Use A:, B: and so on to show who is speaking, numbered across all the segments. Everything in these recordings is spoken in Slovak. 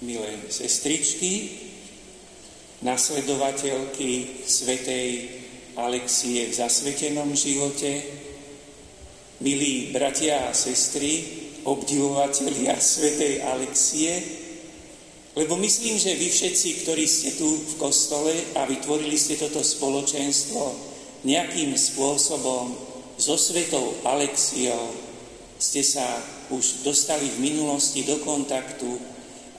A: milé sestričky, nasledovateľky svetej Alexie v zasvetenom živote, milí bratia a sestry, obdivovatelia svetej Alexie, lebo myslím, že vy všetci, ktorí ste tu v kostole a vytvorili ste toto spoločenstvo nejakým spôsobom so svetou Alexiou, ste sa už dostali v minulosti do kontaktu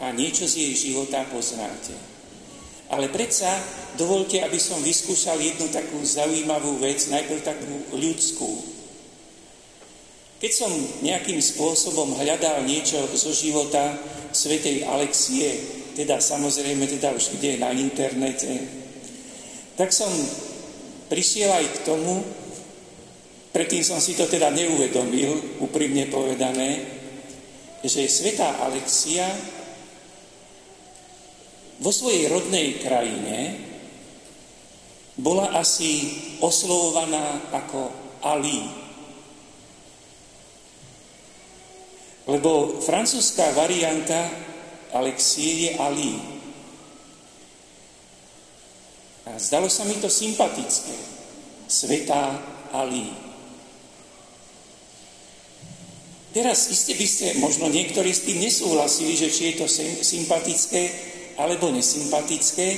A: a niečo z jej života poznáte. Ale predsa dovolte, aby som vyskúšal jednu takú zaujímavú vec, najprv takú ľudskú. Keď som nejakým spôsobom hľadal niečo zo života svätej Alexie, teda samozrejme teda už kde na internete, tak som prišiel aj k tomu, predtým som si to teda neuvedomil, úprimne povedané, že svätá Alexia vo svojej rodnej krajine bola asi oslovovaná ako Ali. Lebo francúzská varianta Alexie je Ali. A zdalo sa mi to sympatické. Svetá Ali. Teraz iste by ste, možno niektorí s tým nesúhlasili, že či je to sympatické, alebo nesympatické.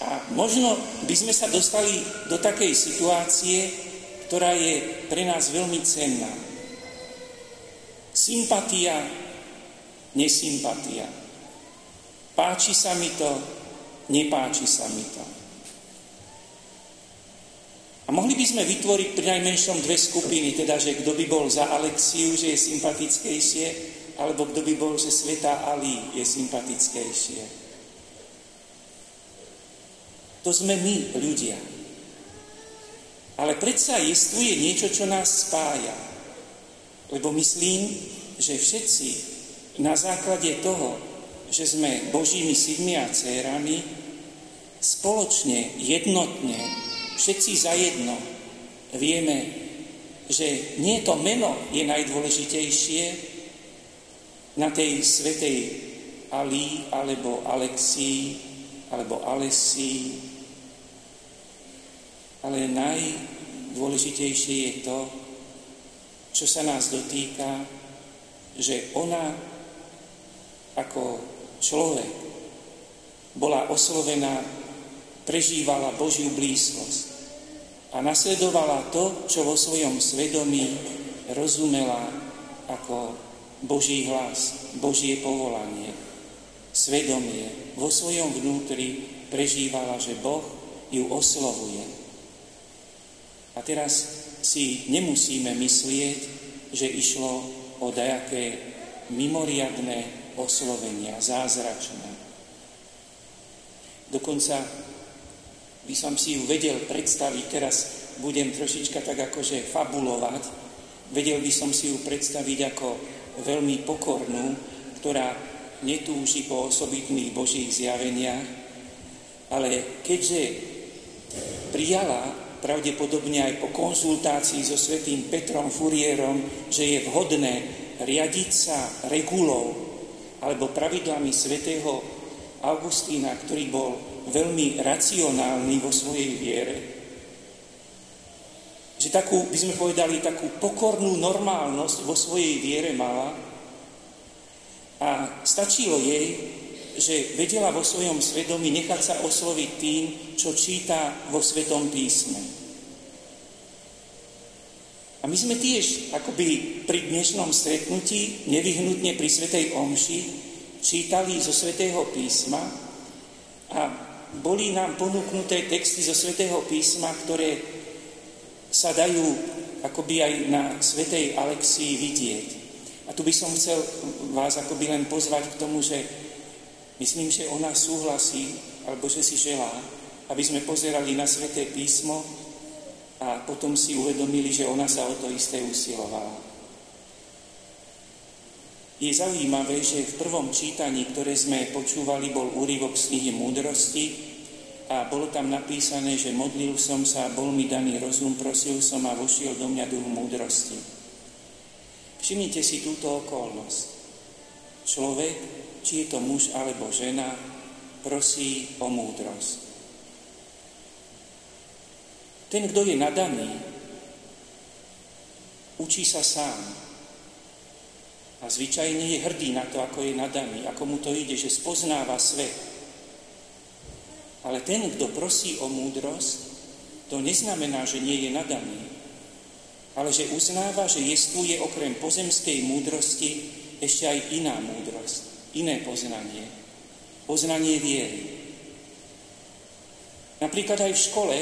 A: A možno by sme sa dostali do takej situácie, ktorá je pre nás veľmi cenná. Sympatia, nesympatia. Páči sa mi to, nepáči sa mi to. A mohli by sme vytvoriť pri najmenšom dve skupiny, teda, že kto by bol za Alexiu, že je sympatickejšie, alebo kto by bol, že Sveta Ali je sympatickejšie. To sme my, ľudia. Ale predsa jestvuje niečo, čo nás spája. Lebo myslím, že všetci na základe toho, že sme Božími synmi a dcérami, spoločne, jednotne, všetci za jedno, vieme, že nie to meno je najdôležitejšie, na tej svetej Ali alebo Alexii alebo Alesii. Ale najdôležitejšie je to, čo sa nás dotýka, že ona ako človek bola oslovená, prežívala Božiu blízkosť a nasledovala to, čo vo svojom svedomí rozumela ako Boží hlas, Božie povolanie, svedomie vo svojom vnútri prežívala, že Boh ju oslovuje. A teraz si nemusíme myslieť, že išlo o dajaké mimoriadné oslovenia, zázračné. Dokonca by som si ju vedel predstaviť, teraz budem trošička tak akože fabulovať, vedel by som si ju predstaviť ako veľmi pokornú, ktorá netúži po osobitných Božích zjaveniach, ale keďže prijala pravdepodobne aj po konzultácii so svetým Petrom Furierom, že je vhodné riadiť sa regulou alebo pravidlami svätého Augustína, ktorý bol veľmi racionálny vo svojej viere, že takú, by sme povedali, takú pokornú normálnosť vo svojej viere mala a stačilo jej, že vedela vo svojom svedomí nechať sa osloviť tým, čo číta vo Svetom písme. A my sme tiež akoby pri dnešnom stretnutí, nevyhnutne pri Svetej Omši, čítali zo Svetého písma a boli nám ponúknuté texty zo Svetého písma, ktoré sa dajú akoby aj na Svetej Alexii vidieť. A tu by som chcel vás akoby len pozvať k tomu, že myslím, že ona súhlasí, alebo že si želá, aby sme pozerali na Sveté písmo a potom si uvedomili, že ona sa o to isté usilovala. Je zaujímavé, že v prvom čítaní, ktoré sme počúvali, bol úryvok z knihy múdrosti, a bolo tam napísané, že modlil som sa, bol mi daný rozum, prosil som a vošiel do mňa duch múdrosti. Všimnite si túto okolnosť. Človek či je to muž alebo žena, prosí o múdrosť. Ten, kto je nadaný, učí sa sám. A zvyčajne je hrdý na to, ako je nadaný, ako mu to ide, že spoznáva svet. Ale ten, kto prosí o múdrosť, to neznamená, že nie je nadaný, ale že uznáva, že jestvuje okrem pozemskej múdrosti ešte aj iná múdrosť, iné poznanie. Poznanie viery. Napríklad aj v škole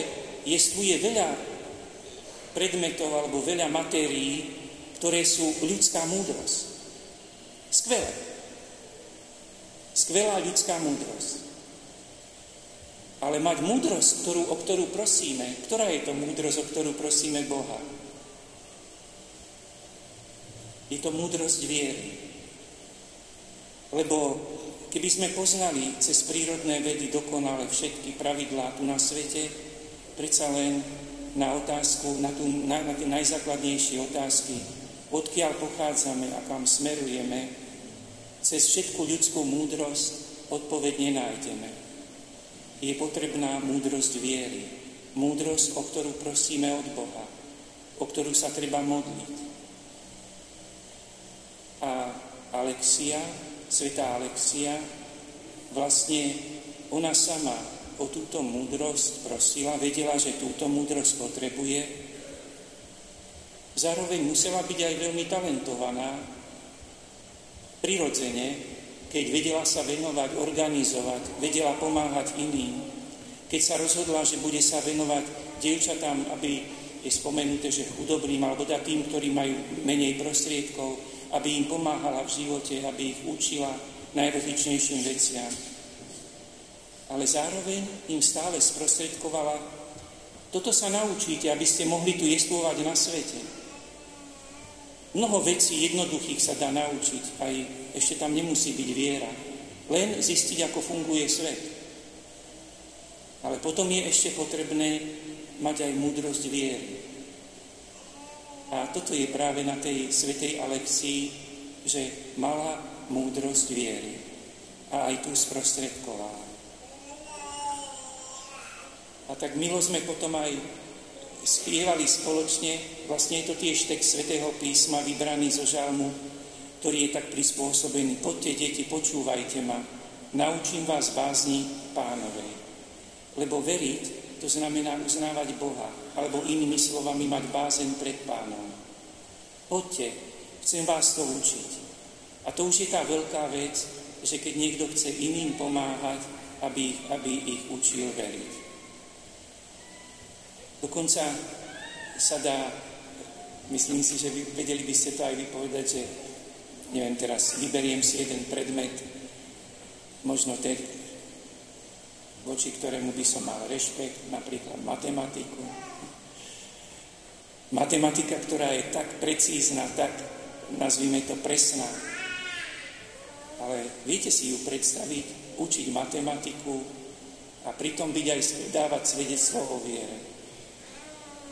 A: jestvuje veľa predmetov alebo veľa matérií, ktoré sú ľudská múdrosť. Skvelé. Skvelá ľudská múdrosť. Ale mať múdrosť, ktorú, o ktorú prosíme, ktorá je to múdrosť, o ktorú prosíme Boha? Je to múdrosť viery. Lebo keby sme poznali cez prírodné vedy dokonale všetky pravidlá tu na svete, predsa len na otázku, na, tú, na, na tie najzákladnejšie otázky, odkiaľ pochádzame a kam smerujeme, cez všetku ľudskú múdrosť odpoveď nenájdeme. Je potrebná múdrosť viery, múdrosť, o ktorú prosíme od Boha, o ktorú sa treba modliť. A Alexia, svetá Alexia, vlastne ona sama o túto múdrosť prosila, vedela, že túto múdrosť potrebuje. Zároveň musela byť aj veľmi talentovaná, prirodzene, keď vedela sa venovať, organizovať, vedela pomáhať iným. Keď sa rozhodla, že bude sa venovať dievčatám, aby je spomenuté, že chudobným, alebo tým, ktorí majú menej prostriedkov, aby im pomáhala v živote, aby ich učila najrozličnejším veciam ale zároveň im stále sprostredkovala, toto sa naučíte, aby ste mohli tu jestvovať na svete. Mnoho vecí jednoduchých sa dá naučiť, aj ešte tam nemusí byť viera. Len zistiť, ako funguje svet. Ale potom je ešte potrebné mať aj múdrosť viery. A toto je práve na tej svetej Alexii, že mala múdrosť viery. A aj tu sprostredkovala. A tak milo sme potom aj spievali spoločne, vlastne je to tiež text svätého písma vybraný zo žalmu, ktorý je tak prispôsobený. Poďte, deti, počúvajte ma, naučím vás bázni pánovej. Lebo veriť, to znamená uznávať Boha, alebo inými slovami mať bázen pred pánom. Poďte, chcem vás to učiť. A to už je tá veľká vec, že keď niekto chce iným pomáhať, aby, aby ich učil veriť. Dokonca sa dá, myslím si, že vy, vedeli by ste to aj vypovedať, že neviem teraz, vyberiem si jeden predmet, možno ten, voči ktorému by som mal rešpekt, napríklad matematiku. Matematika, ktorá je tak precízna, tak, nazvime to, presná. Ale viete si ju predstaviť, učiť matematiku a pritom byť aj dávať svedectvo o viere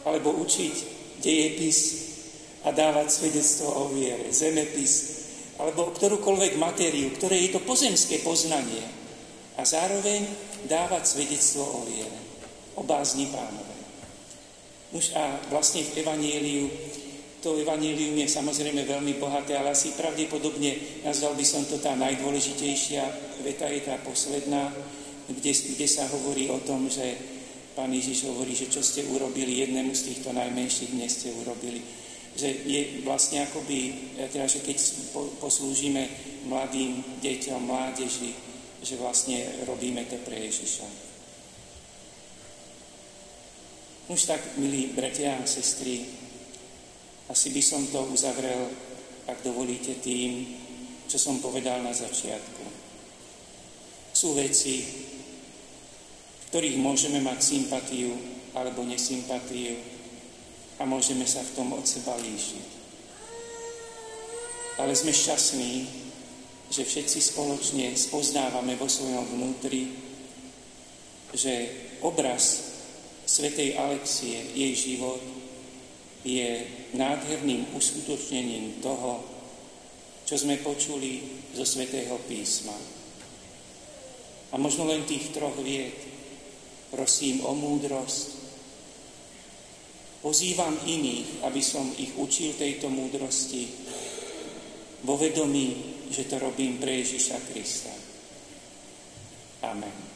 A: alebo učiť dejepis a dávať svedectvo o viere, zemepis, alebo ktorúkoľvek matériu, ktoré je to pozemské poznanie a zároveň dávať svedectvo o viere, o bázni pánové. Už a vlastne v Evangeliu, to Evangelium je samozrejme veľmi bohaté, ale asi pravdepodobne nazval by som to tá najdôležitejšia veta je tá posledná, kde, kde sa hovorí o tom, že Pán Ježiš hovorí, že čo ste urobili jednému z týchto najmenších, dnes ste urobili. Že je vlastne akoby, teda, že keď poslúžime mladým deťom, mládeži, že vlastne robíme to pre Ježiša. Už tak, milí bratia a sestry, asi by som to uzavrel, ak dovolíte, tým, čo som povedal na začiatku. Sú veci, ktorých môžeme mať sympatiu alebo nesympatiu a môžeme sa v tom od seba líšiť. Ale sme šťastní, že všetci spoločne spoznávame vo svojom vnútri, že obraz svätej Alexie, jej život, je nádherným uskutočnením toho, čo sme počuli zo Svetého písma. A možno len tých troch vied. Prosím o múdrosť. Pozývam iných, aby som ich učil tejto múdrosti vo vedomí, že to robím pre Ježiša Krista. Amen.